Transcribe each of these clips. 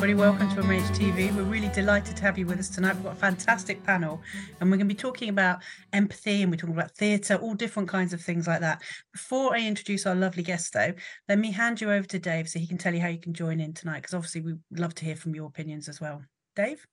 Everybody. Welcome to MHTV. We're really delighted to have you with us tonight. We've got a fantastic panel, and we're going to be talking about empathy and we're talking about theatre, all different kinds of things like that. Before I introduce our lovely guest, though, let me hand you over to Dave so he can tell you how you can join in tonight, because obviously we'd love to hear from your opinions as well. Dave?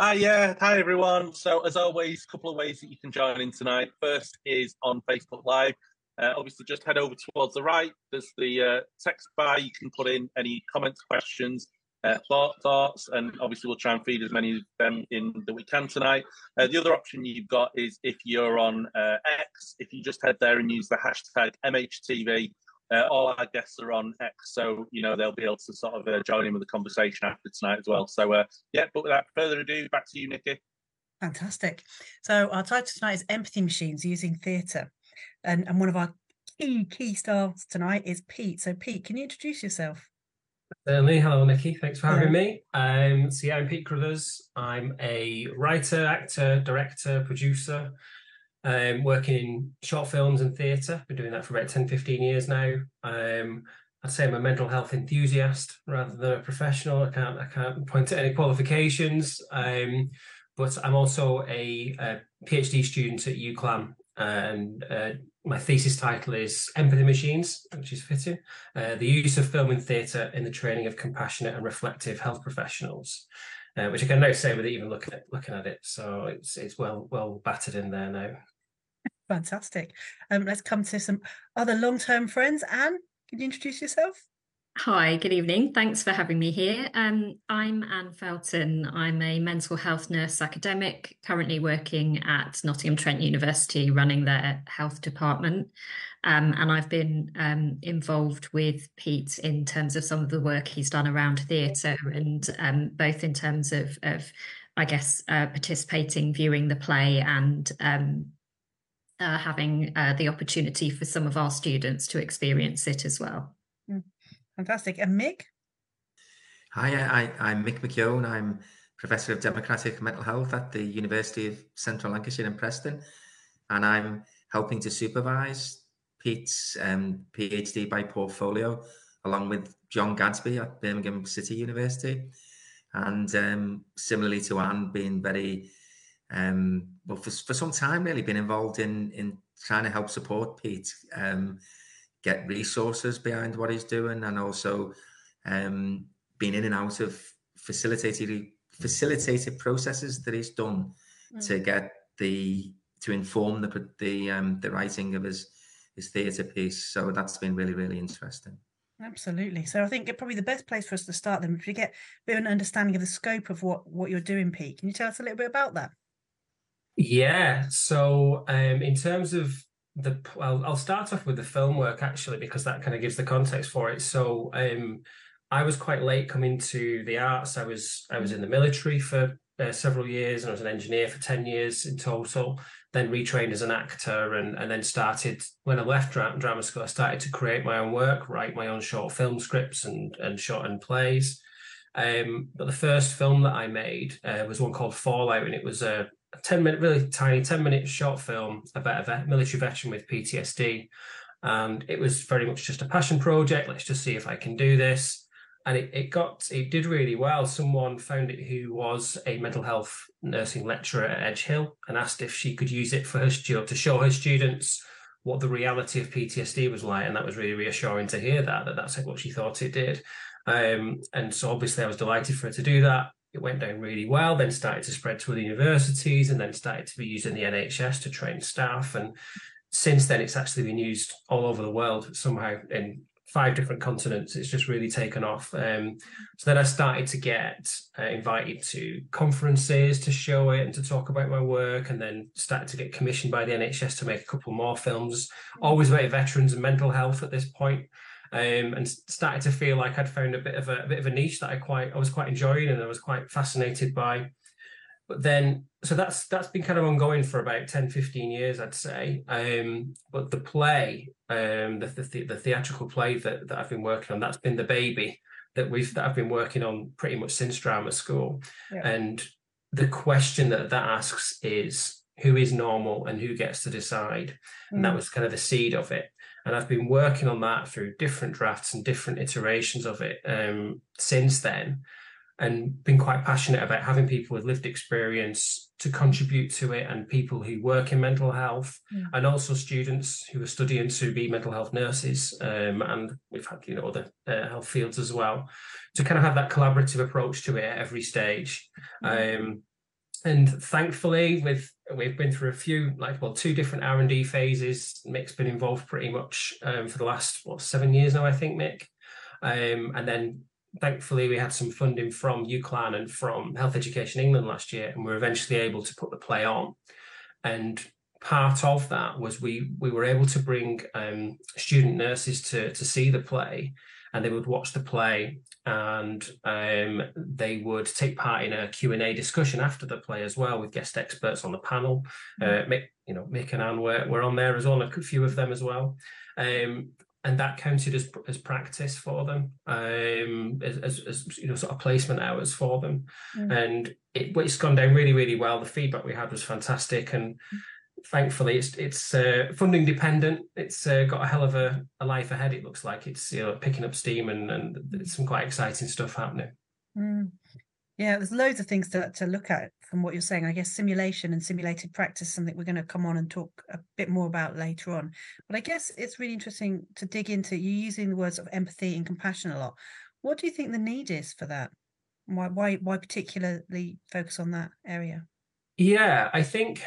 Hi, yeah. Hi, everyone. So, as always, a couple of ways that you can join in tonight. First is on Facebook Live. Uh, obviously, just head over towards the right. There's the uh, text bar. You can put in any comments, questions, uh, thoughts, and obviously we'll try and feed as many of them in that we can tonight. Uh, the other option you've got is if you're on uh, X, if you just head there and use the hashtag MHTV, uh, all our guests are on X, so you know they'll be able to sort of uh, join in with the conversation after tonight as well. So uh, yeah, but without further ado, back to you, Nicky. Fantastic. So our title tonight is Empathy Machines Using Theatre, and and one of our key key stars tonight is Pete. So Pete, can you introduce yourself? Certainly. Hello, Nicky. Thanks for having me. Um, so yeah, I'm Pete Carruthers. I'm a writer, actor, director, producer, um, working in short films and theatre. Been doing that for about 10, 15 years now. Um, I'd say I'm a mental health enthusiast rather than a professional. I can't I can't point to any qualifications. Um, but I'm also a, a PhD student at UCLan and uh, my thesis title is Empathy Machines, which is fitting, uh, the use of film and theatre in the training of compassionate and reflective health professionals, uh, which I can now say without even looking at looking at it. So it's it's well well battered in there now. Fantastic. Um, let's come to some other long term friends. Anne, can you introduce yourself? Hi, good evening. Thanks for having me here. Um, I'm Anne Felton. I'm a mental health nurse academic, currently working at Nottingham Trent University, running their health department. Um, and I've been um, involved with Pete in terms of some of the work he's done around theatre, and um, both in terms of, of I guess, uh, participating, viewing the play, and um, uh, having uh, the opportunity for some of our students to experience it as well. Fantastic. And Mick? Hi, I, I'm Mick McKeown. I'm Professor of Democratic Mental Health at the University of Central Lancashire in Preston. And I'm helping to supervise Pete's um, PhD by portfolio along with John Gadsby at Birmingham City University. And um, similarly to Anne, being very, um, well, for, for some time really, been involved in, in trying to help support Pete. Get resources behind what he's doing and also um, being in and out of facilitated facilitated processes that he's done mm. to get the to inform the the um, the writing of his his theatre piece. So that's been really really interesting. Absolutely. So I think probably the best place for us to start then, if we get a bit of an understanding of the scope of what what you're doing, Pete. Can you tell us a little bit about that? Yeah. So um, in terms of the well, I'll start off with the film work actually because that kind of gives the context for it. So um, I was quite late coming to the arts. I was I was in the military for uh, several years and I was an engineer for 10 years in total then retrained as an actor and, and then started when I left drama, drama school I started to create my own work write my own short film scripts and and short and plays um, but the first film that I made uh, was one called Fallout and it was a a 10 minute, really tiny 10 minute short film about a military veteran with PTSD. And it was very much just a passion project. Let's just see if I can do this. And it, it got, it did really well. Someone found it who was a mental health nursing lecturer at Edge Hill and asked if she could use it for her student to show her students what the reality of PTSD was like. And that was really reassuring to hear that, that that's what she thought it did. Um, and so obviously I was delighted for her to do that it went down really well, then started to spread to other universities and then started to be used in the NHS to train staff. And since then, it's actually been used all over the world somehow in five different continents. It's just really taken off. Um, so then I started to get uh, invited to conferences to show it and to talk about my work, and then started to get commissioned by the NHS to make a couple more films, always about veterans and mental health at this point um, and started to feel like I'd found a bit of a, a, bit of a niche that I quite I was quite enjoying and I was quite fascinated by. But then, so that's that's been kind of ongoing for about 10, 15 years, I'd say. Um, but the play, um, the, the, the theatrical play that, that I've been working on, that's been the baby that we've that I've been working on pretty much since drama school. Yeah. And the question that that asks is who is normal and who gets to decide, mm. and that mm. was kind of the seed of it. And I've been working on that through different drafts and different iterations of it um, since then and been quite passionate about having people with lived experience to contribute to it and people who work in mental health Yeah. and also students who are studying to be mental health nurses um, and we've had you know other uh, health fields as well to kind of have that collaborative approach to it at every stage um, and thankfully with we've been through a few like well two different r&d phases mick's been involved pretty much um, for the last what seven years now i think mick um, and then thankfully we had some funding from UCLAN and from Health Education England last year, and we were eventually able to put the play on. And part of that was we we were able to bring um, student nurses to to see the play, and they would watch the play, and um, they would take part in a Q and A discussion after the play as well with guest experts on the panel. Uh, Mick, you know, Mick and Anne were, were on there as well, a few of them as well. Um, and that counted as as practice for them, um, as, as, as you know, sort of placement hours for them, Mm. and it, it's gone down really, really well. The feedback we had was fantastic, and thankfully, it's it's uh, funding dependent. It's uh, got a hell of a, a life ahead. It looks like it's you know picking up steam, and and some quite exciting stuff happening. Mm. Yeah, there's loads of things to, to look at from what you're saying. I guess simulation and simulated practice something we're going to come on and talk a bit more about later on. But I guess it's really interesting to dig into you using the words of empathy and compassion a lot. What do you think the need is for that? Why why why particularly focus on that area? Yeah, I think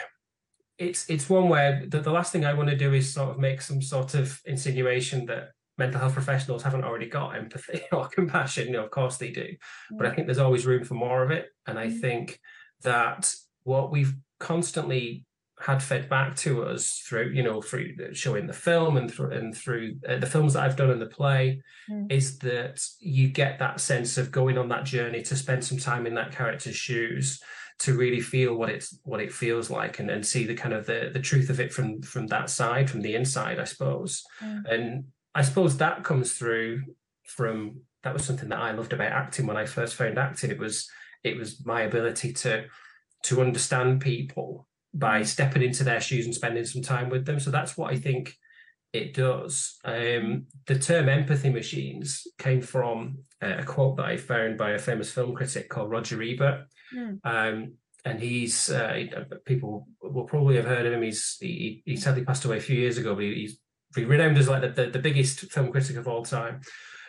it's it's one where the, the last thing I want to do is sort of make some sort of insinuation that mental health professionals haven't already got empathy or compassion. You know, of course they do, but I think there's always room for more of it. And I Mm. think that what we've constantly had fed back to us through, you know, through showing the film and through and through uh, the films that I've done in the play, Mm. is that you get that sense of going on that journey to spend some time in that character's shoes to really feel what it's what it feels like and, and see the kind of the the truth of it from from that side from the inside i suppose. Mm. and i suppose that comes through from that was something that i loved about acting when i first found acting. It was it was my ability to to understand people by stepping into their shoes and spending some time with them. So that's what i think it does. Um the term empathy machines came from uh, a quote that i found by a famous film critic called roger ebert Mm. um, and he's uh, people will probably have heard of him. He's he, he sadly passed away a few years ago, but he- he's he's renowned as like the, the, the biggest film critic of all time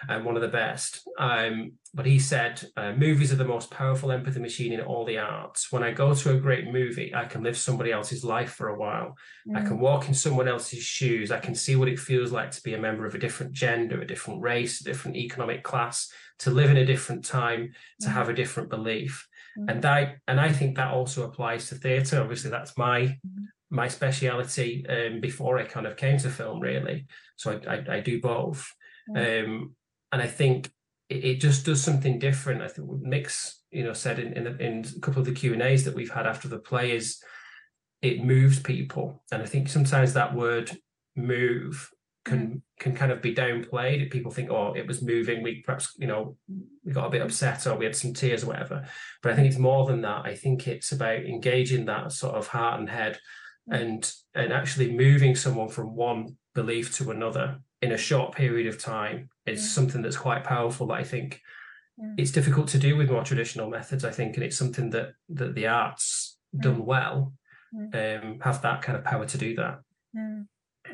and one of the best. Um, but he said, uh, movies are the most powerful empathy machine in all the arts. When I go to a great movie, I can live somebody else's life for a while. I Mm. can walk in someone else's shoes. I can see what it feels like to be a member of a different gender, a different race, a different economic class, to live in a different time, to have a different belief. Mm. And I and I think that also applies to theatre. Obviously, that's my Mhm. my speciality um, before I kind of came to film, really. So I I, I do both, um, and I think it, it just does something different. I think Mick's you know said in in, the, in a couple of the Q and A's that we've had after the play is it moves people, and I think sometimes that word move can can kind of be downplayed. If people think, oh, it was moving. We perhaps you know we got a bit upset or we had some tears or whatever. But I think it's more than that. I think it's about engaging that sort of heart and head, and and actually moving someone from one belief to another in a short period of time is Mm. something that's quite powerful. That I think Mm. it's difficult to do with more traditional methods. I think, and it's something that that the arts done well um, have that kind of power to do that.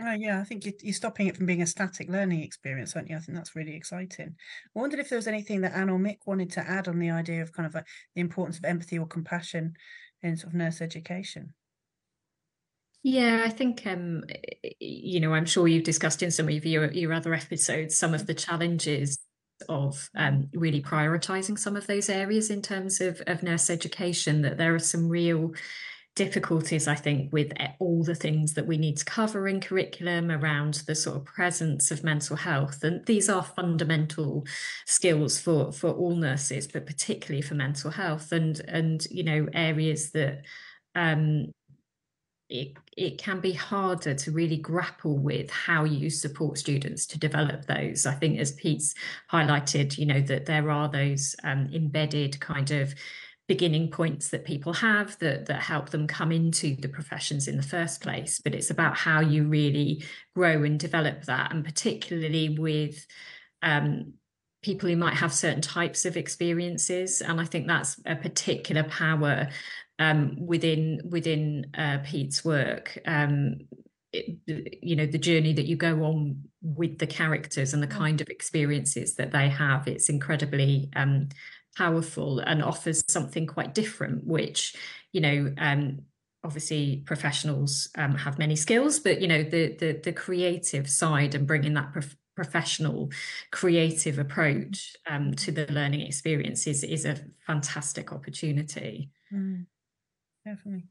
Mm. Oh, yeah, I think you- you're stopping it from being a static learning experience, aren't you? I think that's really exciting. I wondered if there was anything that Anne or Mick wanted to add on the idea of kind of like the importance of empathy or compassion in sort of nurse education. Yeah, I think um, you know, I'm sure you've discussed in some of your your other episodes some of the challenges of um, really prioritizing some of those areas in terms of of nurse education. That there are some real difficulties, I think, with all the things that we need to cover in curriculum around the sort of presence of mental health, and these are fundamental skills for for all nurses, but particularly for mental health, and and you know areas that. Um, it, it can be harder to really grapple with how you support students to develop those. I think, as Pete's highlighted, you know, that there are those um, embedded kind of beginning points that people have that that help them come into the professions in the first place. But it's about how you really grow and develop that. And particularly with um, people who might have certain types of experiences. And i think that's a particular power um, within within uh, pete's work. Um, it, you know the journey that you go on with the characters and the kind of experiences that they have it's incredibly um, powerful and offers something quite different which you know um, obviously professionals um, have many skills but you know the the, the creative side and bringing that prof- professional creative approach um, to the learning experience is, is a fantastic opportunity mm, definitely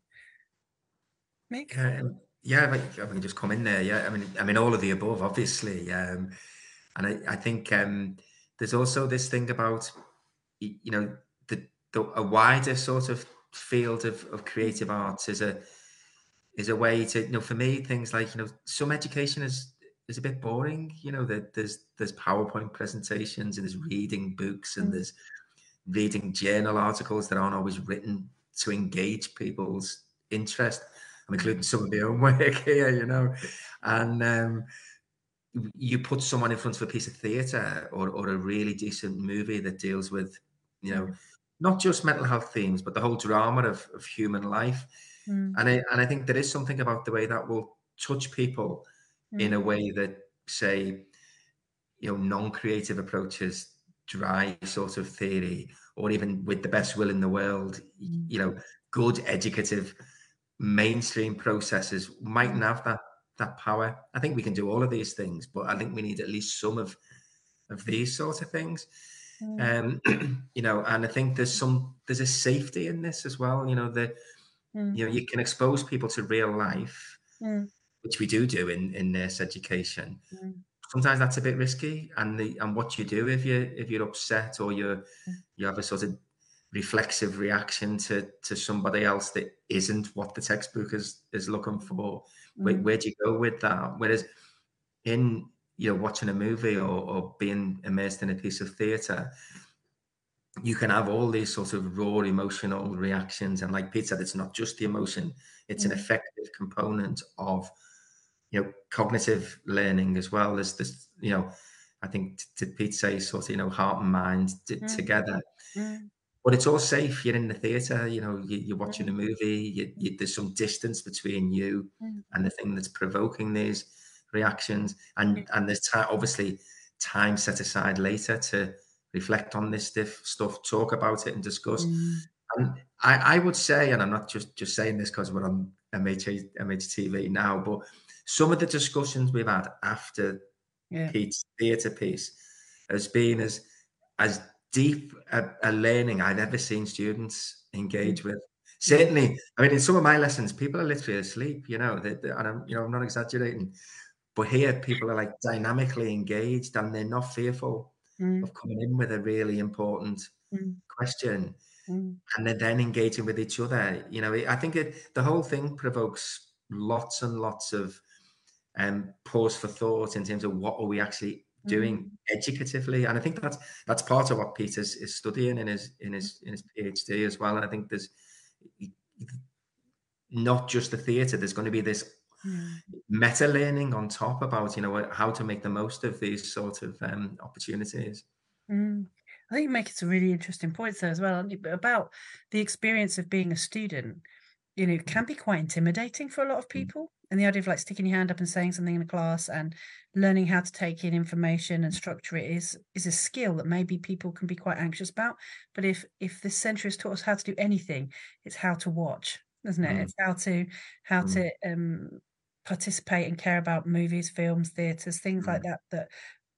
Mick? Um, yeah, I can just come in there. Yeah, I mean, I mean, all of the above, obviously, um, and I, I think um, there's also this thing about, you know, the, the a wider sort of field of, of creative arts is a is a way to, you know, for me, things like you know, some education is is a bit boring. You know, that there's there's PowerPoint presentations and there's reading books and mm. there's reading journal articles that aren't always written to engage people's interest. I'm including some of my own work here, you know, and um, you put someone in front of a piece of theatre or, or a really decent movie that deals with, you know, not just mental health themes, but the whole drama of, of human life. Mm. And I and I think there is something about the way that will touch people mm. in a way that, say, you know, non-creative approaches, dry sort of theory, or even with the best will in the world, mm. you know, good educative mainstream processes mightn't have that that power. I think we can do all of these things, but I think we need at least some of of these sort of things. Mm. Um, you know, and I think there's some there's a safety in this as well. You know, the mm. you know you can expose people to real life, mm which we do do in in nurse education. Mm. Sometimes that's a bit risky, and the and what you do if you if you're upset or you mm. you have a sort of reflexive reaction to to somebody else that isn't what the textbook is is looking for. Mm. Where, where do you go with that? Whereas in you know watching a movie or, or being immersed in a piece of theatre you can have all these sort of raw emotional reactions and like pete said it's not just the emotion it's mm. an effective component of you know cognitive learning as well as this you know i think did pete say sort of you know heart and mind mm. together mm. but it's all safe you're in the theater you know you, are watching a mm. movie you, you, there's some distance between you mm. and the thing that's provoking these reactions and mm. and there's time obviously time set aside later to reflect on this stuff stuff talk about it and discuss and I, I would say and i'm not just just saying this because we're on MH, mhtv now but some of the discussions we've had after yeah. Pete's theatre piece has been as as deep a, a, learning I've ever seen students engage mm. with. Certainly, I mean, in some of my lessons, people are literally asleep. You know, they, they, and I'm, you know, I'm not exaggerating, but here people are like dynamically engaged and they're not fearful mm. of coming in with a really important mm. question, mm. and they're then engaging with each other. You know, I think it, the whole thing provokes lots and lots of um, pause for thought in terms of what are we actually doing mm-hmm. educatively and i think that's that's part of what peter's is studying in his in his in his phd as well and i think there's not just the theatre there's going to be this mm. meta learning on top about you know how to make the most of these sort of um, opportunities mm. i think you make some really interesting points there as well about the experience of being a student you know can be quite intimidating for a lot of mm. people and the idea of like sticking your hand up and saying something in a class and learning how to take in information and structure it is is a skill that maybe people can be quite anxious about but if if this century has taught us how to do anything it's how to watch isn't it mm. it's how to how mm. to um participate and care about movies films theaters things mm. like that that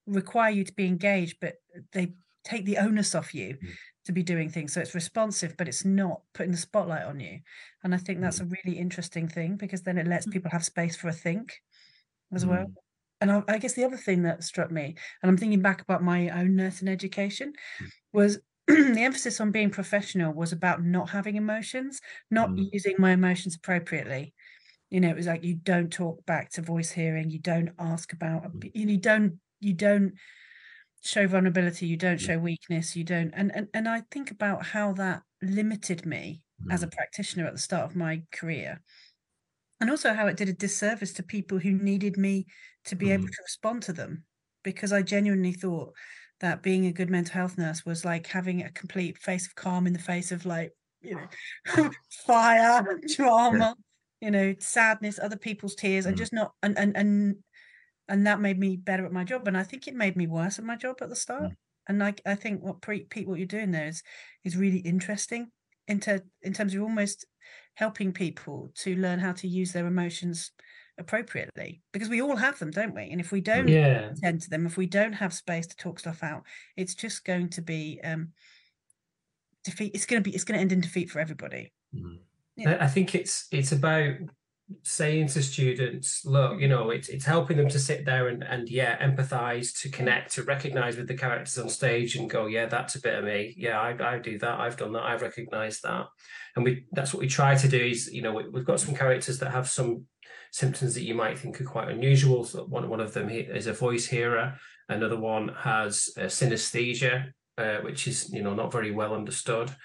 require you to be engaged but they take the onus off you mm to be doing things. So it's responsive, but it's not putting the spotlight on you. And I think that's mm. a really interesting thing because then it lets mm. people have space for a think as mm. well. And I, I, guess the other thing that struck me, and I'm thinking back about my own nursing education, mm. was the emphasis on being professional was about not having emotions, not using my emotions appropriately. You know, it was like you don't talk back to voice hearing, you don't ask about, mm. you, don't, you don't show vulnerability you don't show weakness you don't and and, and i think about how that limited me as a Mm. practitioner at the start of my career and also how it did a disservice to people who needed me to be able Mhm. to respond to them because i genuinely thought that being a good mental health nurse was like having a complete face of calm in the face of like you know fire drama you know sadness other people's tears and Mm. just not and and and and that made me better at my job and i think it made me worse at my job at the start Mm. and like i think what Pre- pete what you're doing there is is really interesting into in terms of almost helping people to learn how to use their emotions appropriately because we all have them don't we and if we don't Yeah. tend to them if we don't have space to talk stuff out it's just going to be um defeat it's going to be it's going to end in defeat for everybody Mhm. Yeah. I think it's it's about saying to students, look, you know, it's it's helping them to sit there and and yeah, empathize, to connect, to recognize with the characters on stage and go, yeah, that's a bit of me. Yeah, I I do that. I've done that. I've recognized that. And we that's what we try to do is, you know, we, we've got some characters that have some symptoms that you might think are quite unusual. So one one of them is a voice hearer. Another one has synesthesia, uh, which is you know not very well understood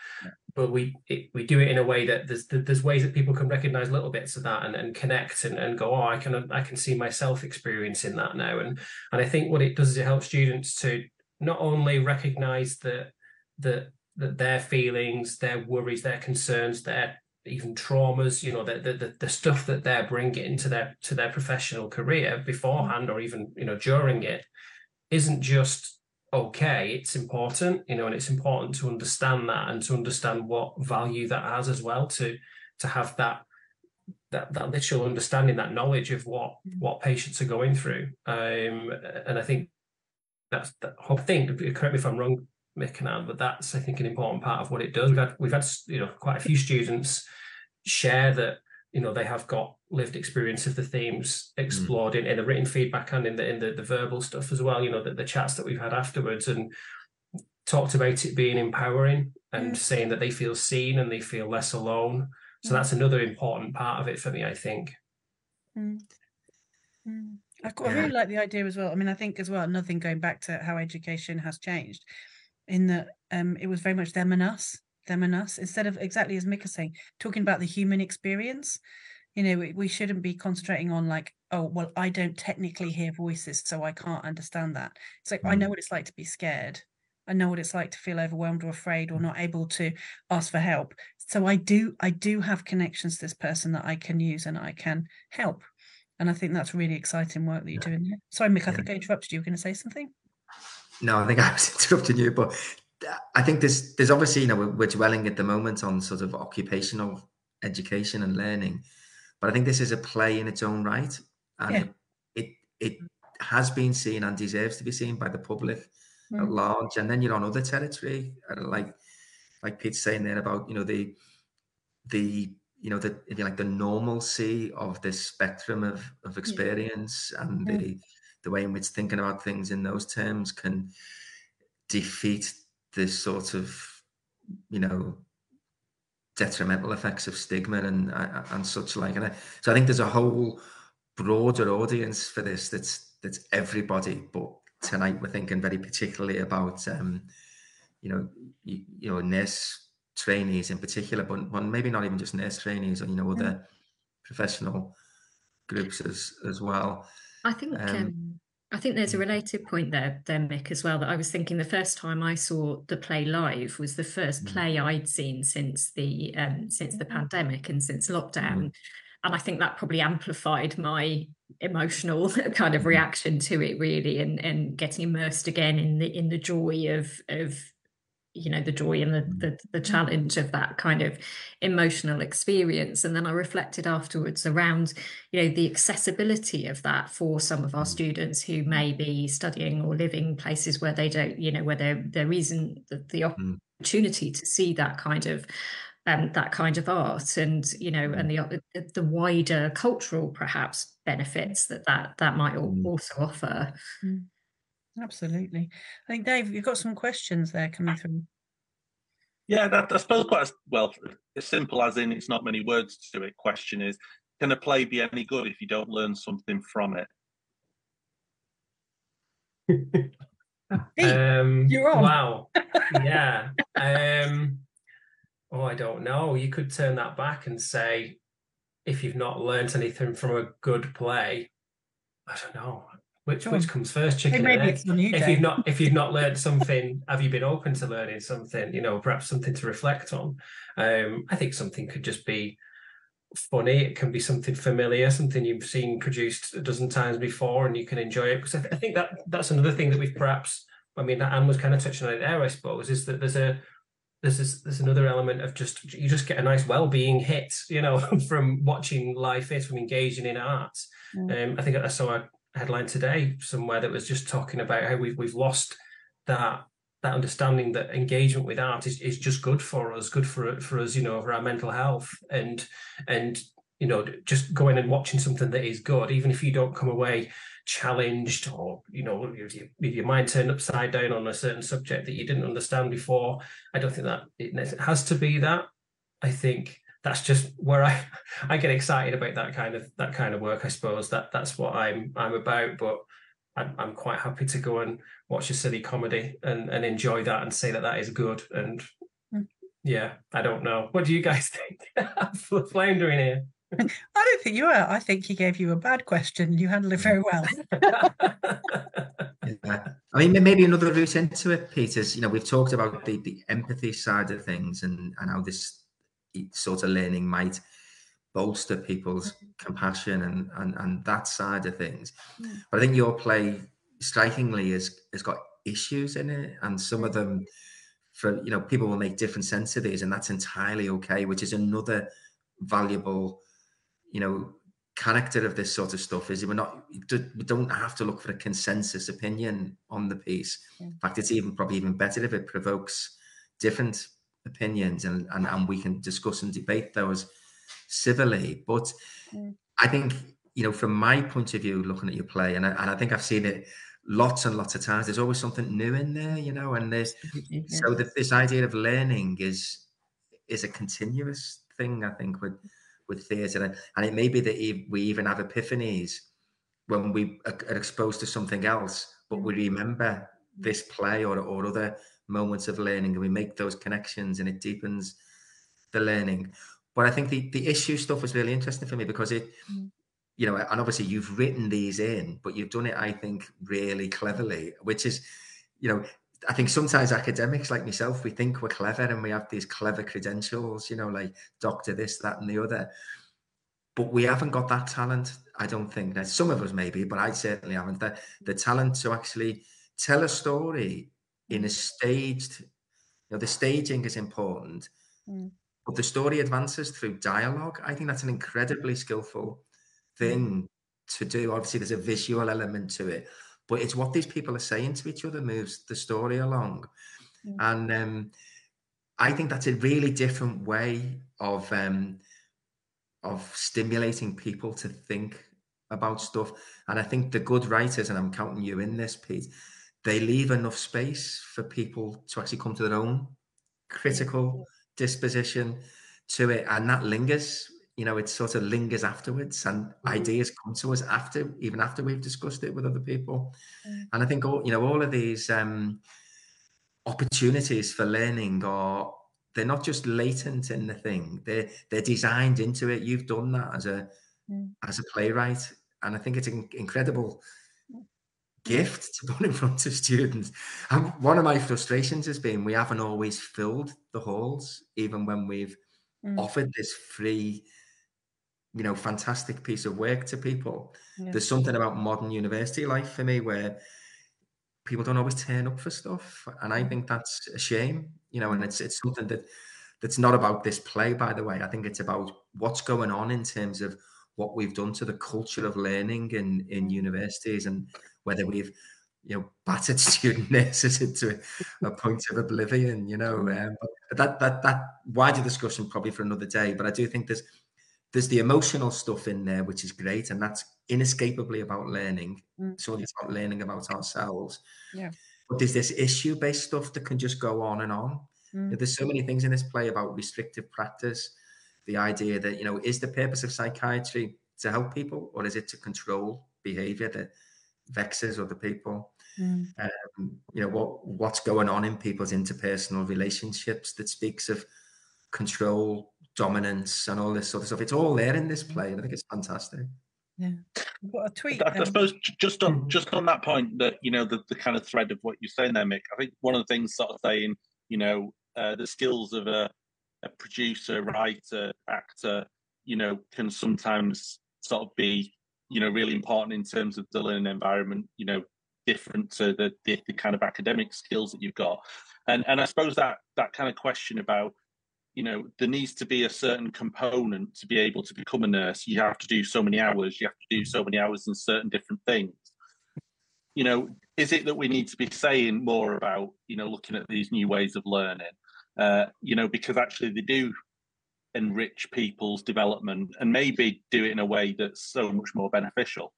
but we it, we do it in a way that there's there's ways that people can recognize little bits of that and, and connect and, and go oh I can I can see myself experiencing that now. And and I think what it does is it helps students to not only recognize that that that their feelings their worries their concerns their even traumas you know the, the the stuff that they're bringing to their to their professional career beforehand or even you know during it isn't just okay it's important you know and it's important to understand that and to understand what value that has as well to to have that that that literal understanding that knowledge of what what patients are going through. Um and i think that's that whole thing correct me if i'm wrong mick and Anne, but that's i think an important part of what it does. We've had we've had you know quite a few students share that you know they have got lived experience of the themes explored in, in the written feedback and in the in the, the verbal stuff as well you know the, the chats that we've had afterwards and talked about it being empowering and Mm. saying that they feel seen and they feel less alone so Mm. that's another important part of it for me i think Mm. Mm. I quite- I really like the idea as well. I mean, I think as well, another thing going back to how education has changed, in that um, it was very much them and us, them and us, instead of exactly as Mick is saying, talking about the human experience. You know, we, we shouldn't be concentrating on like, oh, well, I don't technically hear voices, so I can't understand that. It's like I know Mm. what it's like to be scared. I know what it's like to feel overwhelmed or afraid or not able to ask for help. So I do, I do have connections to this person that I can use and I can help. And I think that's really exciting work that you're doing there. Sorry, Mick, I think I interrupted you. You were going to say something? No, I think I was interrupting you, but I think there's there's obviously you know we're, we're dwelling at the moment on sort of occupational education and learning, but I think this is a play in its own right, and Yeah. it it has been seen and deserves to be seen by the public at Mm. large. And then you're on other territory, like like Pete's saying there about you know the the you know the if you like the normalcy of this spectrum of of experience and Mm. the the way in which thinking about things in those terms can defeat this sort of you know detrimental effects of stigma and and such like. And I, so I think there's a whole broader audience for this that's that's everybody. But tonight we're thinking very particularly about um you know you, you know nurse trainees in particular but, but maybe not even just nurse trainees or you know other professional groups as as well. I think Um, um, I think there's a mm. related point there, there, Mick, as well. That I was thinking the first time I saw the play live was the first Mm. play I'd seen since the um, since the pandemic and since lockdown, and I think that probably amplified my emotional kind of reaction to it, really, and and getting immersed again in the in the joy of of you know the joy and the, Mm. the the challenge of that kind of emotional experience and then i reflected afterwards around you know the accessibility of that for some of our Mm. students who may be studying or living places where they don't you know where there there isn't the, the Mm. opportunity to see that kind of um, that kind of art and you know and the uh, the wider cultural perhaps benefits that that that might Mm. also offer Absolutely. I think, Dave, you've got some questions there coming through. Yeah, that, I suppose quite as, well as simple as in it's not many words to it. Question is, can a play be any good if you don't learn something from it? um, you're on. Wow. yeah. Um, oh, I don't know. You could turn that back and say, if you've not learnt anything from a good play, I don't know. Which which comes first, chicken and egg? it's on you, If you've not if you've not learned something, have you been open to learning something? You know, perhaps something to reflect on. Um, I think something could just be funny. It can be something familiar, something you've seen produced a dozen times before, and you can enjoy it. Because I, th- I think that that's another thing that we've perhaps. I mean, Anne was kind of touching on it there, I suppose, is that there's a there's this, there's another element of just you just get a nice well-being hit, you know, from watching live fit, from engaging in art. Mm. Um, I think I saw a headline today somewhere that was just talking about how we've we've lost that that understanding that engagement with art is, is just good for us, good for for us, you know, for our mental health, and and you know, just going and watching something that is good, even if you don't come away challenged or you know, with with your mind turned upside down on a certain subject that you didn't understand before. I don't think that it has to be that. I think that's just where I I get excited about that kind of that kind of work. I suppose that that's what I'm I'm about, but. I'm, I'm quite happy to go and watch a silly comedy and, and enjoy that and say that that is good. And Mm. yeah, I don't know. What do you guys think? I'm floundering here. I don't think you are. I think he gave you a bad question. You handled it very well. Yeah. I mean, maybe another route into it, Peter, is, you know, we've talked about the, the empathy side of things and, and how this sort of learning might bolster people's compassion and, and, and that side of things. Mm. But I think your play strikingly has, has got issues in it and some of them for, you know, people will make different sense of these and that's entirely okay, which is another valuable, you know, character of this sort of stuff is we're not we don't have to look for a consensus opinion on the piece Yeah. in fact it's even probably even better if it provokes different opinions and and, and we can discuss and debate those civilly. But Mm. i think you know from my point of view looking at your play and I, and I think i've seen it lots and lots of times there's always something new in there you know and there's so that this idea of learning is is a continuous thing i think with with theatre and, and it may be that we even have epiphanies when we are are exposed to something else but we remember this play or, or other moments of learning and we make those connections and it deepens the learning but i think the the issue stuff was really interesting for me because it Mm. you know and obviously you've written these in but you've done it i think really cleverly which is you know I think sometimes academics like myself, we think we're clever and we have these clever credentials, you know, like doctor this, that, and the other. But we haven't got that talent, I don't think. Now, some of us maybe, but I certainly haven't. The, the talent to actually tell a story in a staged, you know, the staging is important, Mm. but the story advances through dialogue. I think that's an incredibly skillful thing to do. Obviously, there's a visual element to it, but it's what these people are saying to each other moves the story along. Mm. And um, I think that's a really different way of um, of stimulating people to think about stuff. And I think the good writers, and I'm counting you in this, Pete, they leave enough space for people to actually come to their own critical disposition to it, and that lingers. You know, it sort of lingers afterwards, and ideas come to us after, even after we've discussed it with other people. Mm. And I think all you know, all of these um, opportunities for learning are they're not just latent in the thing; they're they're designed into it. You've done that as a Mm. as a playwright, and I think it's an incredible gift to put in front of students. And one of my frustrations has been we haven't always filled the halls, even when we've Mm. offered this free, you know, fantastic piece of work to people. Yeah. There's something about modern university life for me where people don't always turn up for stuff, and I think that's a shame. You know, and it's it's something that that's not about this play, by the way. I think it's about what's going on in terms of what we've done to the culture of learning in in universities and whether we've you know battered student nurses into a point of oblivion you know um, but that that that wider discussion probably for another day but i do think there's there's the emotional stuff in there which is great and that's inescapably about learning Mm. so it's about learning about ourselves Yeah. but there's this issue based stuff that can just go on and on Mm. there's so many things in this play about restrictive practice the idea that you know is the purpose of psychiatry to help people or is it to control behavior that vexes other people? Mm. um, you know what what's going on in people's interpersonal relationships that speaks of control dominance and all this sort of stuff? It's all there in this play and i think it's fantastic. Yeah. What a tweet I, I, suppose just on mm-hmm. just on that point that you know the, the kind of thread of what you're saying there mick i think one of the things sort of saying you know uh, the skills of a, a producer writer actor you know can sometimes sort of be you know really important in terms of the learning environment you know different to the, the, the kind of academic skills that you've got. And and i suppose that that kind of question about you know there needs to be a certain component to be able to become a nurse. You have to do so many hours. You have to do so many hours in certain different things. You know is it that we need to be saying more about you know looking at these new ways of learning uh, you know because actually they do enrich people's development and maybe do it in a way that's so much more beneficial.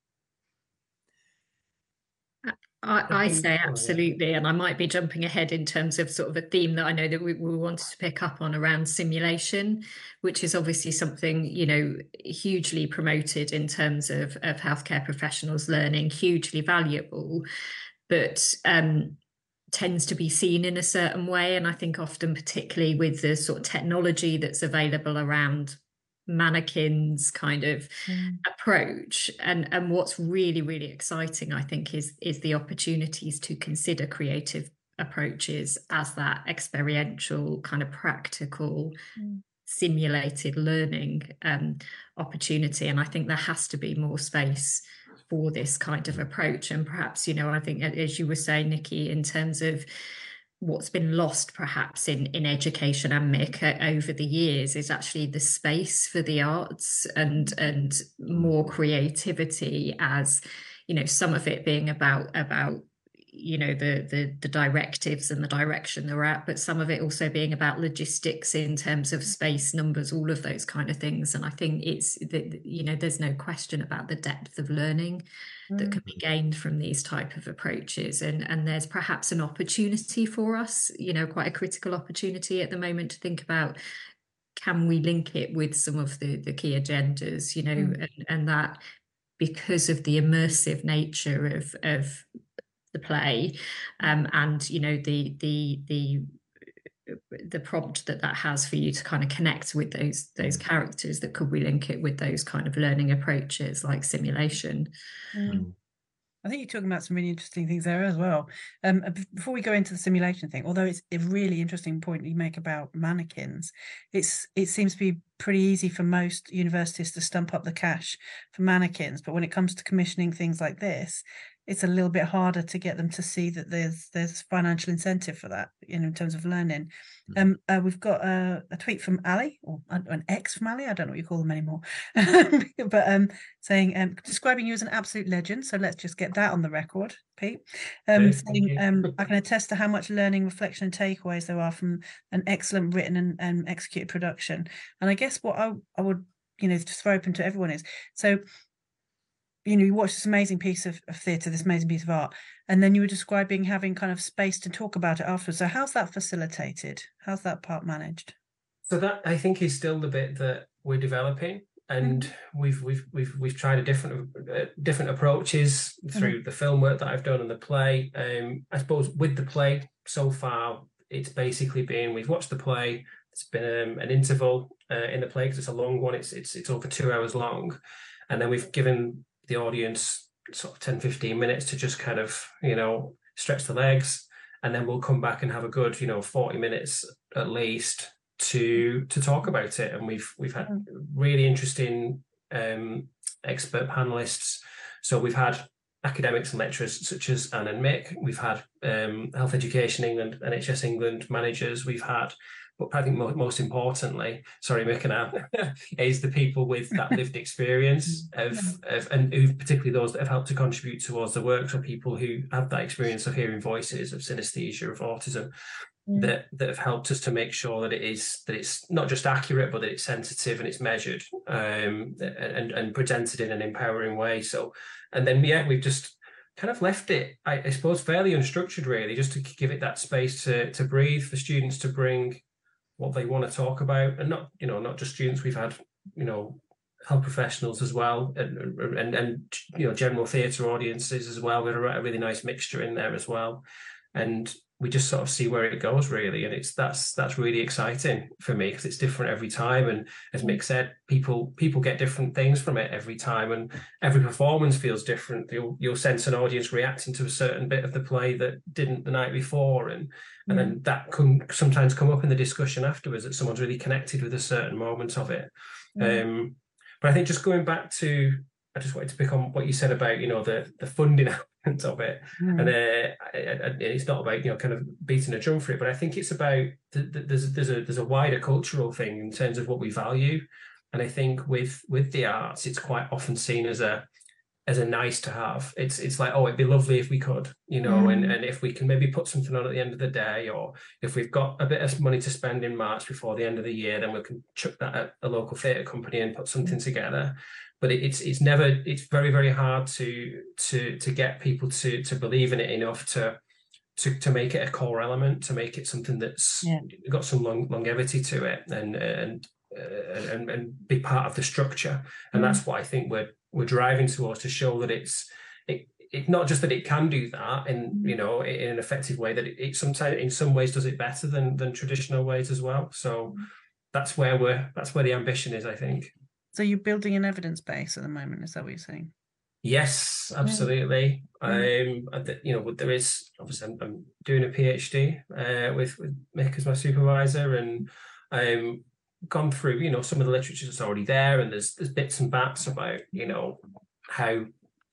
I, I, say absolutely, and I might be jumping ahead in terms of sort of a theme that I know that we, we, wanted to pick up on around simulation, which is obviously something you know hugely promoted in terms of of healthcare professionals learning, hugely valuable, but um, tends to be seen in a certain way, and I think often, particularly with the sort of technology that's available around mannequins kind of mm. approach and and what's really really exciting i think is is the opportunities to consider creative approaches as that experiential kind of practical mm. simulated learning um, opportunity and i think there has to be more space for this kind of mm. approach. And perhaps you know i think as you were saying nicky in terms of what's been lost perhaps in in education and Mick uh, over the years is actually the space for the arts and and mm. more creativity as you know some of it being about about you know the the the directives and the direction they're at but some of it also being about logistics in terms of space numbers all of those kind of things and i think it's that you know there's no question about the depth of learning that can be mm. gained from these type of approaches and and there's perhaps an opportunity for us you know quite a critical opportunity at the moment to think about can we link it with some of the the key agendas you know mm. and, and that because of the immersive nature of of the play um, and you know the the the the prompt that that has for you to kind of connect with those those mm. characters that could we link it with those kind of learning approaches like simulation mm. mm. I think you're talking about some really interesting things there as well. Um, before we go into the simulation thing, although it's a really interesting point you make about mannequins, it's it seems to be pretty easy for most universities to stump up the cash for mannequins. But when it comes to commissioning things like this, it's a little bit harder to get them to see that there's there's financial incentive for that you know in terms of learning. Mm. um uh, we've got a, a, tweet from ali or an ex from ali i don't know what you call them anymore. But um saying um describing you as an absolute legend so let's just get that on the record pete. Um saying um i can attest to how much learning reflection and takeaways there are from an excellent written and, and executed production. And i guess what i, I would you know just throw open to everyone is so you know you watch this amazing piece of, of theatre this amazing piece of art and then you were describing having kind of space to talk about it afterwards so how's that facilitated how's that part managed so that i think is still the bit that we're developing and mm-hmm. we've we've we've we've tried a different uh, different approaches through mm-hmm. the film work that I've done and the play. Um, I suppose with the play so far, it's basically been we've watched the play. It's been um, an interval uh, in the play because it's a long one. It's it's it's over two hours long, and then we've given the audience sort of 10, 15 minutes to just kind of, you know, stretch the legs. And then we'll come back and have a good, you know, 40 minutes at least to to talk about it. And we've we've had mm. really interesting um, expert panelists. So we've had academics and lecturers such as Anne and Mick. We've had um, Health Education England, NHS England managers. We've had but I think most importantly, sorry, and is the people with that lived experience of, of, and who particularly those that have helped to contribute towards the work, so people who have that experience of hearing voices, of synesthesia, of autism, mm. that that have helped us to make sure that it is that it's not just accurate, but that it's sensitive and it's measured um, and and presented in an empowering way. So, and then yeah, we've just kind of left it, I, I suppose, fairly unstructured, really, just to give it that space to to breathe for students to bring what they want to talk about, and not you know not just students. We've had you know health professionals as well, and and and you know general theatre audiences as well. We've got a really nice mixture in there as well, and we just sort of see where it goes really. And it's that's that's really exciting for me because it's different every time. And as mick said people people get different things from it every time. And every performance feels different. You'll you'll sense an audience reacting to a certain bit of the play that didn't the night before. And and then mm. that can sometimes come up in the discussion afterwards that someone's really connected with a certain moment of it. Mm. um but i think just going back to I just wanted to pick on what you said about you know the the funding element of it, mm. and uh, it's not about you know kind of beating a drum for it, but I think it's about there's there's a there's a wider cultural thing in terms of what we value, and I think with with the arts, it's quite often seen as a as a nice to have. It's it's like oh, it'd be lovely if we could, you know, mm. and and if we can maybe put something on at the end of the day, or if we've got a bit of money to spend in March before the end of the year, then we can chuck that at a local theatre company and put something mm. together but it's it's never it's very very hard to to to get people to to believe in it enough to to to make it a core element to make it something that's yeah. got some long, longevity to it and and uh, and and be part of the structure and mm. that's what I think we're we're driving towards to show that it's it, it not just that it can do that in you know in an effective way that it, it sometimes in some ways does it better than than traditional ways as well so mm. that's where we're that's where the ambition is I think so you're building an evidence base at the moment. Is that what you're saying? Yes, absolutely. Um, you know, there is obviously I'm, I'm doing a PhD uh, with with Mick as my supervisor, and um, gone through you know some of the literature that's already there, and there's there's bits and bats about you know how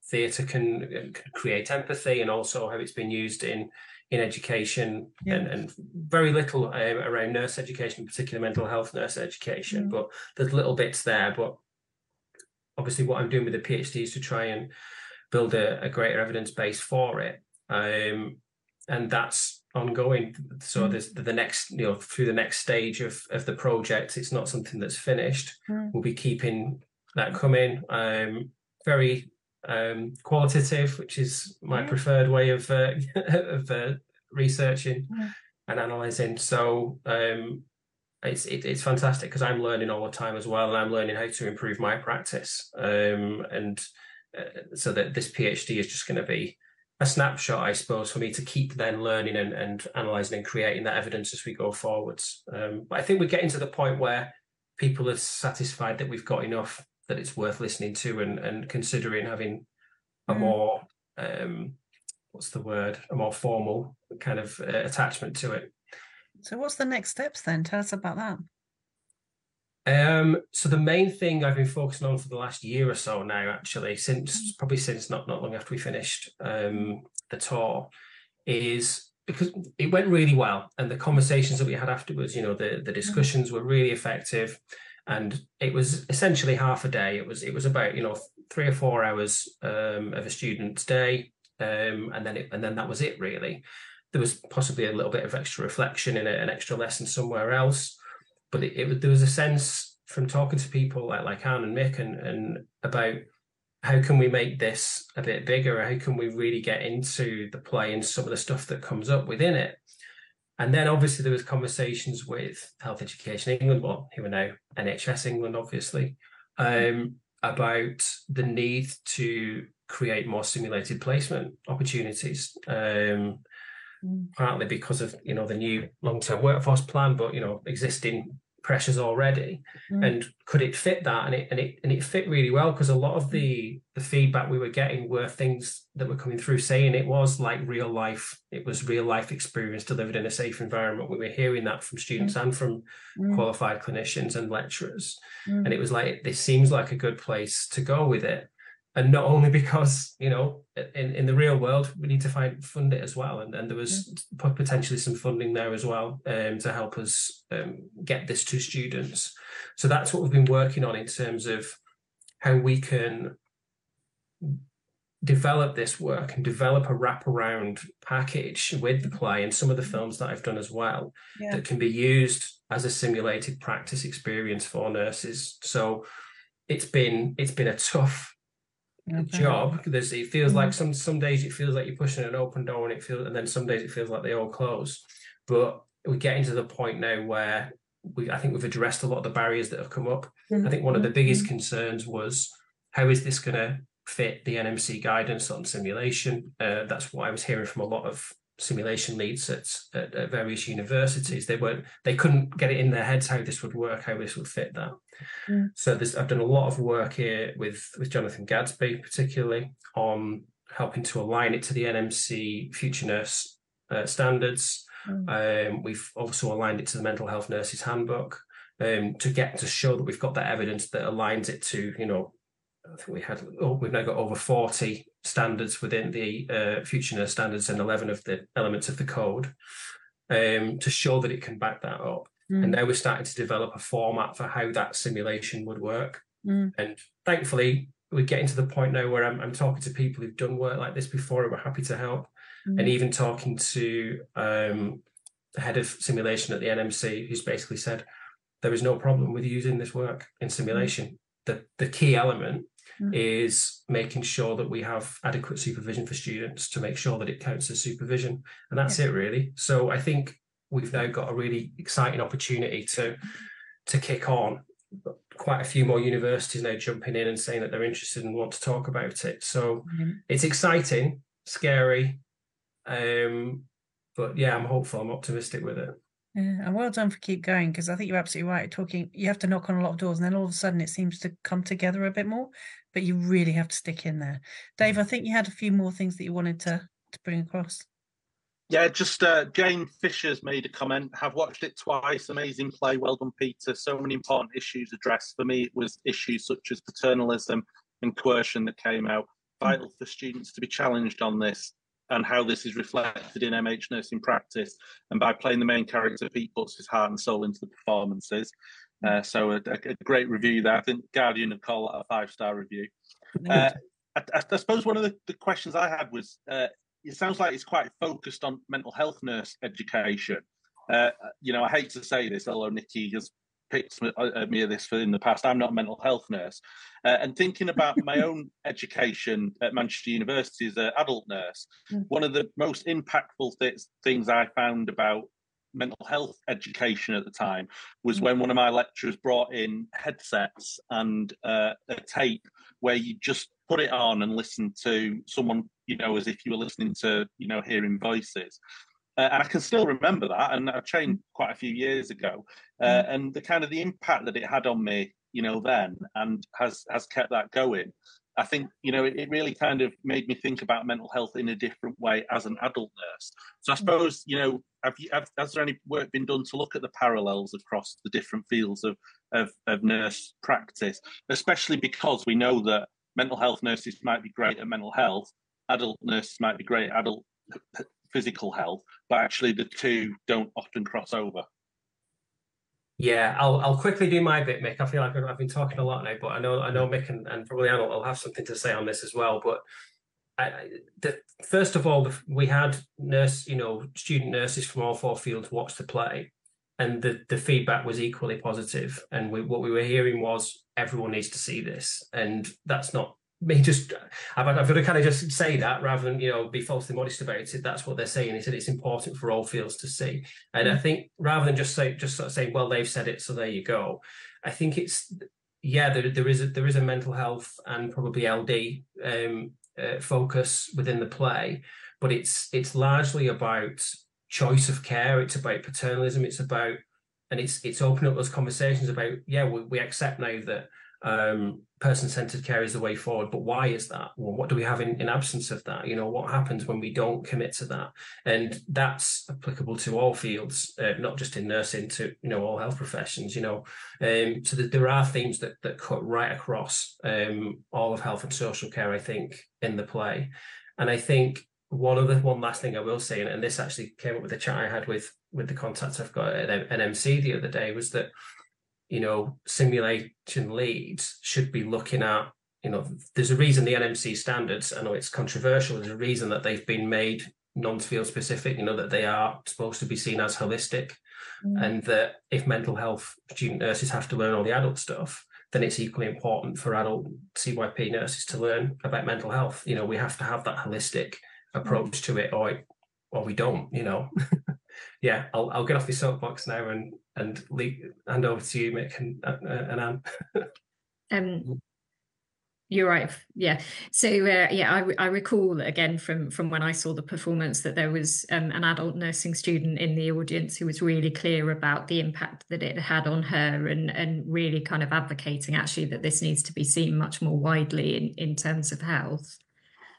theatre can, can create empathy, and also how it's been used in in education yeah. and, and very little uh, around nurse education, particularly mental health nurse education. Mm. But there's little bits there. But obviously, what I'm doing with the PhD is to try and build a, a greater evidence base for it. Um, and that's ongoing. So mm. there's the next, you know, through the next stage of of the project, it's not something that's finished. Mm. We'll be keeping that coming. Um, very um, qualitative, which is my yeah. preferred way of uh, of uh, researching yeah. and analyzing. So um, it's it, it's fantastic because I'm learning all the time as well, and I'm learning how to improve my practice. Um, and uh, so that this PhD is just going to be a snapshot, I suppose, for me to keep then learning and, and analyzing and creating that evidence as we go forwards. Um, but I think we're getting to the point where people are satisfied that we've got enough that it's worth listening to and and considering having a mm. more um, what's the word a more formal kind of uh, attachment to it so what's the next steps then tell us about that um, so the main thing I've been focusing on for the last year or so now, actually, since mm. probably since not not long after we finished um, the tour, is because it went really well, and the conversations that we had afterwards, you know, the the mm. discussions were really effective and it was essentially half a day. It was it was about you know three or four hours um, of a student's day, um, and then it, and then that was it really. There was possibly a little bit of extra reflection in a, an extra lesson somewhere else, but it, it, there was a sense from talking to people like like Anne and Mick and and about how can we make this a bit bigger? How can we really get into the play and some of the stuff that comes up within it? And then obviously there was conversations with Health Education England, well, who are now NHS England, obviously, um, about the need to create more simulated placement opportunities. Um, mm. partly because of you know the new long-term workforce plan, but you know existing pressures already mm. and could it fit that and it and it and it fit really well because a lot of the the feedback we were getting were things that were coming through saying it was like real life it was real life experience delivered in a safe environment we were hearing that from students mm. and from mm. qualified clinicians and lecturers mm. and it was like this seems like a good place to go with it and not only because you know in, in the real world we need to find fund it as well. And, and there was potentially some funding there as well um, to help us um, get this to students. So that's what we've been working on in terms of how we can develop this work and develop a wraparound package with the play and some of the films that I've done as well yeah. that can be used as a simulated practice experience for nurses. So it's been it's been a tough okay. job. There's it feels mm-hmm. like some some days it feels like you're pushing an open door and it feels and then some days it feels like they all close. But we're getting to the point now where we I think we've addressed a lot of the barriers that have come up. Mm-hmm. I think one of the biggest concerns was how is this going to fit the NMC guidance on simulation? Uh, that's what I was hearing from a lot of simulation leads at, at, at, various universities. They weren't they couldn't get it in their heads how this would work, how this would fit that. Mm. So this, I've done a lot of work here with with Jonathan Gadsby, particularly on helping to align it to the NMC Future Nurse uh, standards. Mm. Um, we've also aligned it to the Mental Health Nurses Handbook um, to get to show that we've got that evidence that aligns it to, you know, I think we had, oh, we've now got over 40 standards within the uh, Future Nurse standards and 11 of the elements of the code um, to show that it can back that up. Mm. And now we're starting to develop a format for how that simulation would work. Mm. And thankfully, we're getting to the point now where I'm, I'm talking to people who've done work like this before and we're happy to help. Mm. And even talking to um, the head of simulation at the NMC, who's basically said there is no problem with using this work in simulation. The, the key element Mm. is making sure that we have adequate supervision for students to make sure that it counts as supervision. And that's it really. So I think we've now got a really exciting opportunity to to kick on. Quite a few more universities now jumping in and saying that they're interested and want to talk about it. So Mm. it's exciting, scary, um, but yeah, I'm hopeful. I'm optimistic with it. Yeah, and well done for keep going because I think you're absolutely right. Talking, you have to knock on a lot of doors, and then all of a sudden it seems to come together a bit more. But you really have to stick in there, Dave. I think you had a few more things that you wanted to to bring across. Yeah, just uh, Jane Fisher's made a comment. Have watched it twice. Amazing play. Well done, Peter. So many important issues addressed. For me, it was issues such as paternalism and coercion that came out. Vital for students to be challenged on this and how this is reflected in MH nursing practice. And by playing the main character, Pete puts his heart and soul into the performances. Uh, so a, a, great review there. I think Guardian would call that a five star review. Uh, I, I, suppose one of the, the questions I had was uh, it sounds like it's quite focused on mental health nurse education. Uh, you know, I hate to say this, although Nicky has picked me of this for in the past. I'm not a mental health nurse, uh, and thinking about my own education at Manchester University as an adult nurse, Mm. one of the most impactful th- things I found about mental health education at the time was Mm. when one of my lecturers brought in headsets and uh, a tape where you just put it on and listen to someone, you know, as if you were listening to, you know, hearing voices. Uh, and I can still remember that, and I trained quite a few years ago, uh, and the kind of the impact that it had on me, you know, then, and has has kept that going. I think you know it, it really kind of made me think about mental health in a different way as an adult nurse. So I suppose you know, have you have, has there any work been done to look at the parallels across the different fields of of, of nurse practice, especially because we know that mental health nurses might be great at mental health, adult nurses might be great at adult physical health, but actually the two don't often cross over. Yeah, I'll I'll quickly do my bit, Mick. I feel like I've been talking a lot now, but I know I know Mick and, and probably Anna will have something to say on this as well. But I, the, first of all, we had nurse, you know, student nurses from all four fields watch the play, and the the feedback was equally positive. And we, what we were hearing was everyone needs to see this, and that's not me just I've, I've got to kind of just say that rather than you know be falsely modest about it that's what they're saying. He said it's important for all fields to see. And i think rather than just say just sort of say well they've said it so there you go i think it's yeah there, there is a there is a mental health and probably ld um, uh, focus within the play but it's it's largely about choice of care. It's about paternalism. It's about and it's it's opening up those conversations about yeah we, we accept now that um, person-centered care is the way forward. But why is that? Well what do we have in, in absence of that? You know what happens when we don't commit to that? And that's applicable to all fields uh, not just in nursing to you know all health professions you know. Um, so there are themes that that cut right across um, all of health and social care i think in the play. And i think one other one last thing i will say and, and this actually came up with the chat i had with with the contacts i've got at nmc the other day was that you know, simulation leads should be looking at, you know, there's a reason the NMC standards, I know it's controversial, there's a reason that they've been made non-field specific, you know, that they are supposed to be seen as holistic. Mm. And that if mental health student nurses have to learn all the adult stuff, then it's equally important for adult CYP nurses to learn about mental health. You know, we have to have that holistic approach mm. to it or or we don't, you know. yeah, I'll I'll get off the soapbox now and and hand over to you, Mick and uh, and Anne. um, you're right. Yeah. So uh, yeah, I, I recall again from from when I saw the performance that there was um, an adult nursing student in the audience who was really clear about the impact that it had on her, and and really kind of advocating actually that this needs to be seen much more widely in in terms of health.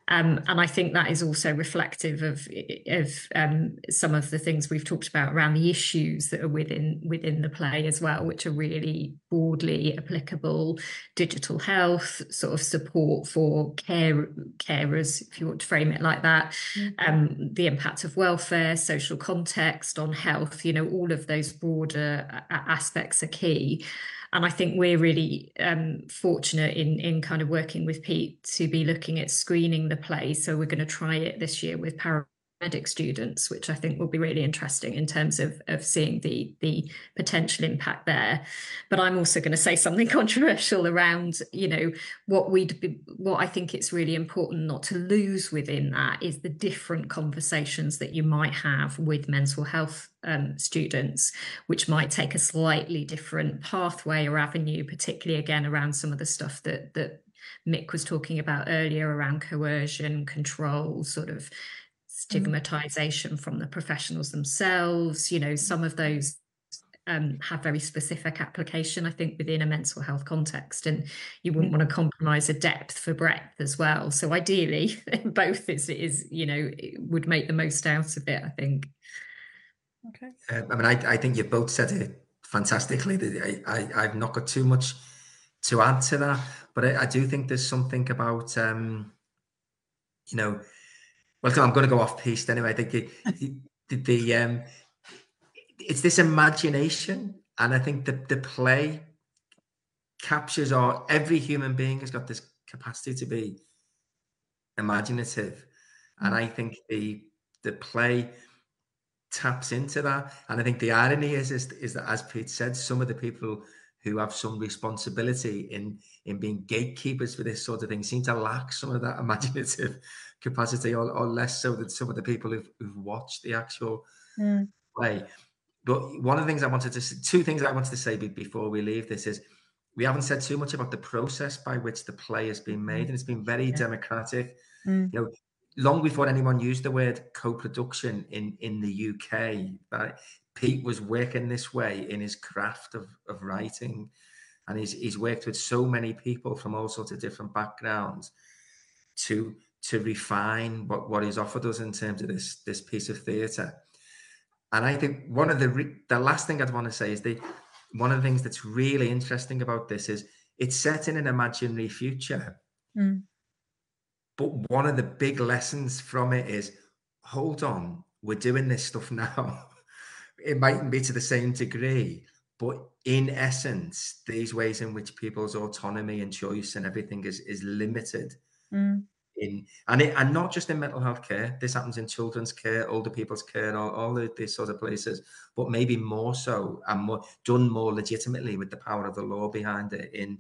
Um, and I think that is also reflective of of um, some of the things we've talked about around the issues that are within within the play as well, which are really broadly applicable. Digital health, sort of support for care carers, if you want to frame it like that. Mm-hmm. Um, the impact of welfare, social context on health. You know, all of those broader aspects are key and I think we're really um, fortunate in in kind of working with Pete to be looking at screening the play. So we're going to try it this year with para medic students, which I think will be really interesting in terms of of seeing the the potential impact there. But I'm also going to say something controversial around, you know, what we'd be, what I think it's really important not to lose within that is the different conversations that you might have with mental health um, students, which might take a slightly different pathway or avenue, particularly again around some of the stuff that that Mick was talking about earlier around coercion, control, sort of. Stigmatization from the professionals themselves. You know, some of those um, have very specific application, I think, within a mental health context, and you wouldn't want to compromise a depth for breadth as well. So ideally, both is is you know would make the most out of it. I think. Okay. Um, I mean, I, I think you both said it fantastically. I, I I've not got too much to add to that, but I, I do think there's something about um, you know well, I'm going to go off piste anyway. I think the, the, the um, it's this imagination, and I think the the play captures our every human being has got this capacity to be imaginative, and I think the the play taps into that. And I think the irony is is, is that, as Pete said, some of the people who have some responsibility in in being gatekeepers for this sort of thing seem to lack some of that imaginative capacity or, or less so than some of the people who've, who've watched the actual mm. play but one of the things i wanted to two things i wanted to say before we leave this is we haven't said too much about the process by which the play has been made and it's been very yeah. democratic mm. you know long before anyone used the word co-production in in the uk that Pete was working this way in his craft of, of writing, and he's he's worked with so many people from all sorts of different backgrounds to to refine what what he's offered us in terms of this this piece of theatre. And I think one of the re- the last thing I'd want to say is the one of the things that's really interesting about this is it's set in an imaginary future. Mm. But one of the big lessons from it is hold on, we're doing this stuff now it mightn't be to the same degree, but in essence, these ways in which people's autonomy and choice and everything is is limited. Mm. In, and it, and not just in mental health care. This happens in children's care, older people's care, all, all these sort of places. But maybe more so and more done more legitimately with the power of the law behind it in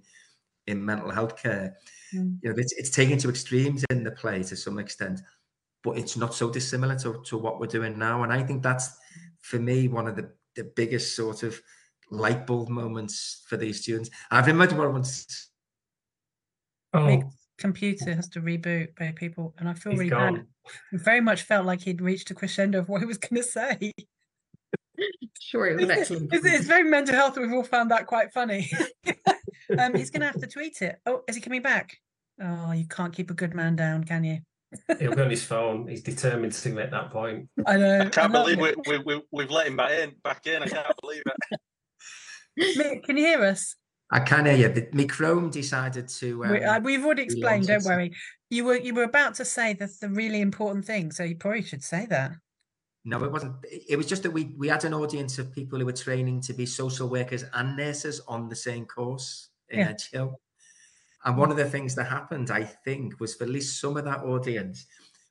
in mental health care. Mm. You know, it's, it's taken to extremes in the play to some extent, but it's not so dissimilar to, to what we're doing now. And I think that's for me one of the, the biggest sort of light bulb moments for these students. I've remembered one once. Oh. computer has to reboot by people, and I feel He's really gone. bad. very much felt like he'd reached a crescendo of what he was going to say. Sure, it was excellent. It's, it's, very mental health. We've all found that quite funny. um, he's going to have to tweet it. Oh, is he coming back? Oh, you can't keep a good man down, can you? He'll be on his phone. He's determined to make that point. I know. I can't I believe we, we, we, we've let him back in. Back in. I can't believe it. Mick, can you hear us? I can hear you. But my Chrome decided to. Um, we, uh, we've already explained. Don't worry. You were you were about to say that's the really important thing, so you probably should say that. No, it wasn't. It was just that we we had an audience of people who were training to be social workers and nurses on the same course in yeah. Edge Hill. And one of the things that happened, I think, was for at least some of that audience,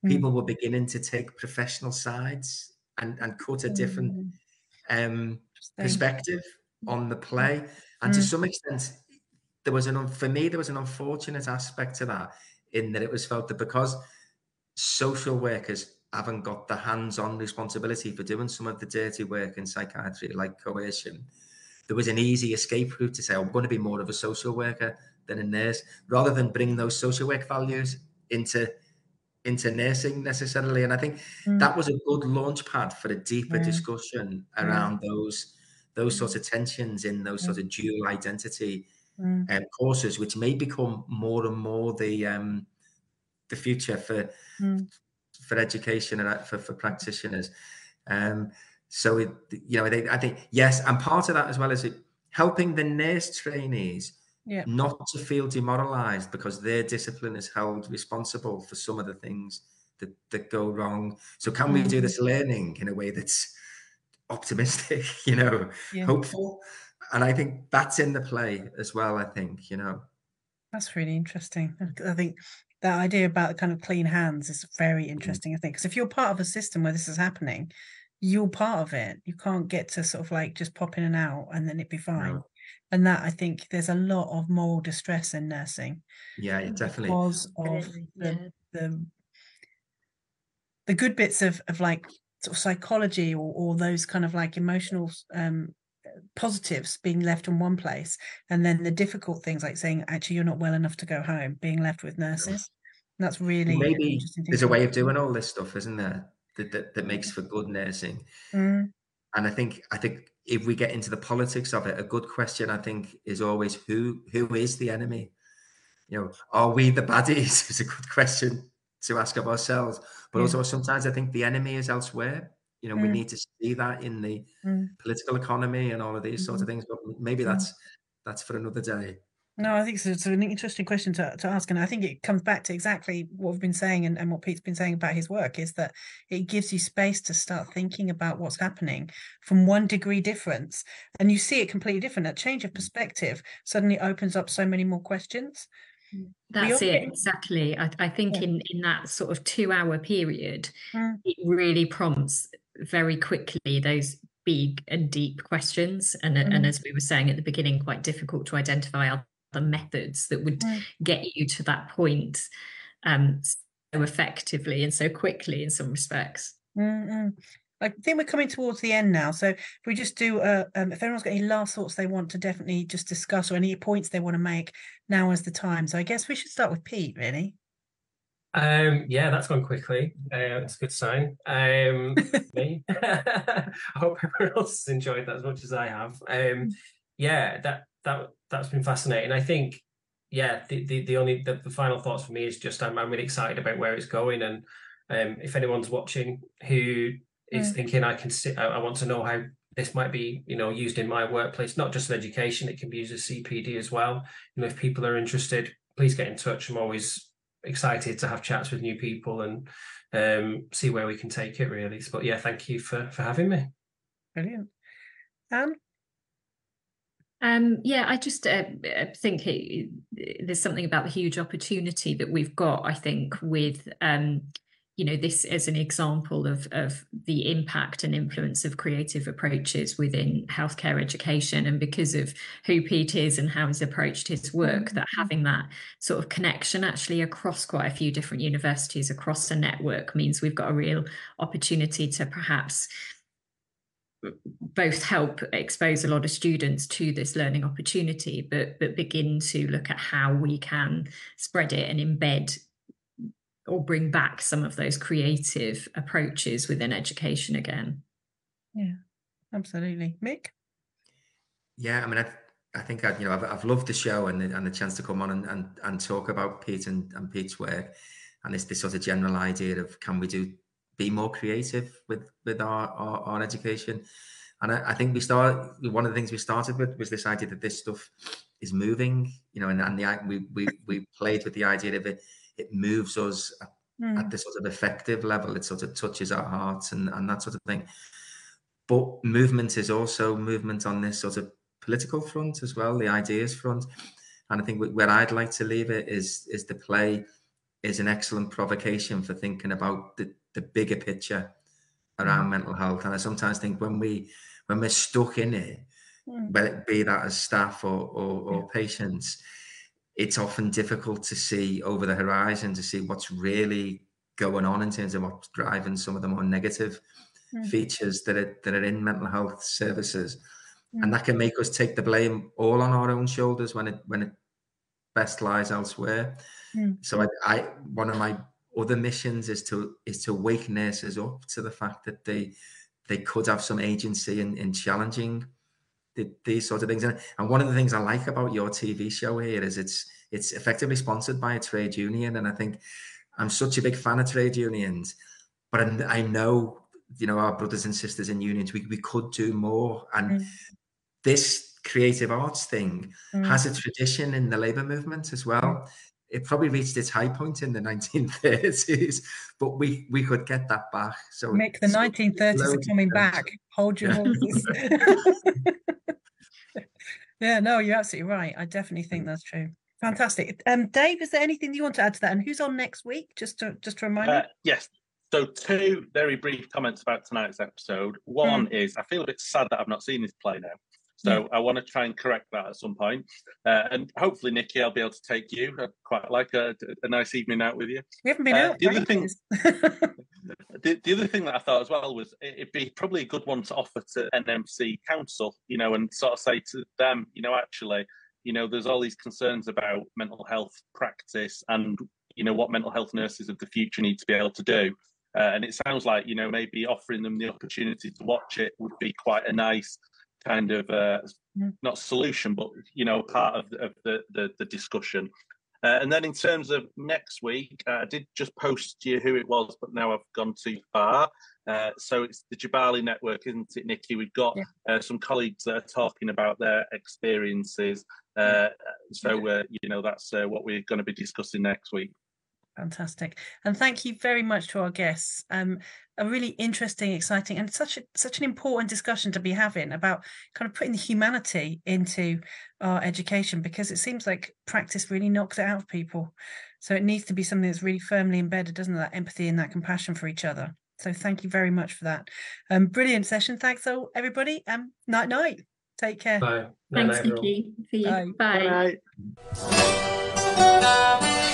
mm. people were beginning to take professional sides and, and cut a different mm. um, perspective on the play. And mm. to some extent, there was an for me there was an unfortunate aspect to that, in that it was felt that because social workers haven't got the hands-on responsibility for doing some of the dirty work in psychiatry, like coercion. There was an easy escape route to say, I'm going to be more of a social worker than a nurse, rather than bring those social work values into into nursing necessarily. And I think mm. that was a good launch pad for a deeper discussion around those those sorts of tensions in those sort of dual identity mm. um, courses, which may become more and more the um, the future for mm. for education and uh, for, for practitioners. Um, so it, you know, I think yes, and part of that as well is it helping the nurse trainees yeah. not to feel demoralized because their discipline is held responsible for some of the things that, that go wrong. So can mm. we do mm-hmm. this learning in a way that's optimistic, you know, yeah. hopeful? And I think that's in the play as well, I think, you know. That's really interesting. I think that idea about the kind of clean hands is very mm. interesting, I think. Because if you're part of a system where this is happening, you're part of it. You can't get to sort of like just pop in and out and then it'd be fine. No and that I think there's a lot of moral distress in nursing. Yeah, it definitely because of the, yeah. the the good bits of of like sort of psychology or or those kind of like emotional um positives being left in one place and then the difficult things like saying actually you're not well enough to go home being left with nurses and that's really maybe there's a way of doing all this stuff isn't there that that, that makes for good nursing mm. and i think i think if we get into the politics of it, a good question I think is always who who is the enemy? You know, are we the baddies? Is a good question to ask of ourselves. But yeah. also sometimes I think the enemy is elsewhere. You know, mm. we need to see that in the mm. political economy and all of these mm-hmm. sorts of things. But maybe mm. that's that's for another day. No, I think it's an interesting question to, to ask. And I think it comes back to exactly what we've been saying and, and what Pete's been saying about his work is that it gives you space to start thinking about what's happening from one degree difference. And you see it completely different. That change of perspective suddenly opens up so many more questions. That's it, exactly. I, I think yeah. in, in that sort of two hour period, mm. it really prompts very quickly those big and deep questions. And, mm. and as we were saying at the beginning, quite difficult to identify the methods that would mm. get you to that point um, so effectively and so quickly in some respects. mm I think we're coming towards the end now. So if we just do, uh, um, if anyone's got any last thoughts they want to definitely just discuss or any points they want to make, now is the time. So I guess we should start with Pete, really. Um, yeah, that's gone quickly. Uh, it's a good sign. Um, me. I hope everyone else has enjoyed that as much as I have. Um, yeah, that that that's been fascinating. I think, yeah, the the, the only the, the final thoughts for me is just I'm, I'm really excited about where it's going, and um, if anyone's watching who is mm. thinking I can sit, I, I want to know how this might be you know used in my workplace, not just in education, it can be used as CPD as well. You know, if people are interested, please get in touch. I'm always excited to have chats with new people and um, see where we can take it really. But yeah, thank you for for having me. Brilliant. Um, um, yeah, I just uh, uh, think it, there's something about the huge opportunity that we've got. I think with um, you know this as an example of of the impact and influence of creative approaches within healthcare education, and because of who Pete is and how he's approached his work, mm-hmm. that having that sort of connection actually across quite a few different universities across the network means we've got a real opportunity to perhaps both help expose a lot of students to this learning opportunity, but but begin to look at how we can spread it and embed or bring back some of those creative approaches within education again. Yeah, absolutely, Mick. Yeah, I mean, I I think I, you know I've, I've loved the show and the, and the chance to come on and, and, and talk about Pete and, and Pete's work, and this, this sort of general idea of can we do be more creative with with our our, our education. And I, I, think we start one of the things we started with was this idea that this stuff is moving, you know, and, and the we we we played with the idea of it it moves us at, mm. at this sort of effective level. It sort of touches our hearts and and that sort of thing. But movement is also movement on this sort of political front as well, the ideas front. And I think where I'd like to leave it is is the play is an excellent provocation for thinking about the the bigger picture around mm. mental health. And I sometimes think when we when we're stuck in it, mm. whether it be that as staff or or, or yeah. patients, it's often difficult to see over the horizon to see what's really going on in terms of what's driving some of the more negative mm. features that are that are in mental health services, mm. and that can make us take the blame all on our own shoulders when it when it best lies elsewhere. Mm. So I, I one of my other missions is to is to wake nurses up to the fact that they they could have some agency in, in challenging the, these sort of things. And, and one of the things I like about your TV show here is it's it's effectively sponsored by a trade union, and I think I'm such a big fan of trade unions, but I, I know you know our brothers and sisters in unions we, we could do more and mm. this creative arts thing mm. has a tradition in the labor movement as well mm. It probably reached its high point in the 1930s but we we could get that back. So make the 1930s are coming back. Hold your horses. Yeah no you're absolutely right. I definitely think that's true. Fantastic. Um dave is there anything you want to add to that? And who's on next week? Just to just to remind uh, yes. So, two very brief comments about tonight's episode. One mm. is I feel a bit sad that I've not seen this play now. So yeah. I want to try and correct that at some point. Uh, and hopefully, Nicky, I'll be able to take you. I'd quite like a, a nice evening out with you. We haven't been uh, out. The other thing, the, the, other thing that I thought as well was it'd be probably a good one to offer to NMC Council, you know, and sort of say to them, you know, actually, you know, there's all these concerns about mental health practice and you know what mental health nurses of the future need to be able to do. Uh, and it sounds like you know maybe offering them the opportunity to watch it would be quite a nice kind of uh, mm. not solution, but you know part of, of the, the, the discussion. Uh, and then in terms of next week, uh, I did just post to you who it was, but now I've gone too far. Uh, so it's the Jabali Network, isn't it, Nicky? We've got yeah. Uh, some colleagues that are talking about their experiences. Uh, so you know that's what we're going to be discussing next week. Fantastic, and thank you very much to our guests. Um, a really interesting, exciting, and such a, such an important discussion to be having about kind of putting the humanity into our education because it seems like practice really knocks it out of people. So it needs to be something that's really firmly embedded, doesn't it? That empathy and that compassion for each other. So thank you very much for that. Um, brilliant session. Thanks all everybody. Um, night night. Take care. Bye. Thanks, Nicky. See you. Bye. Bye. Bye.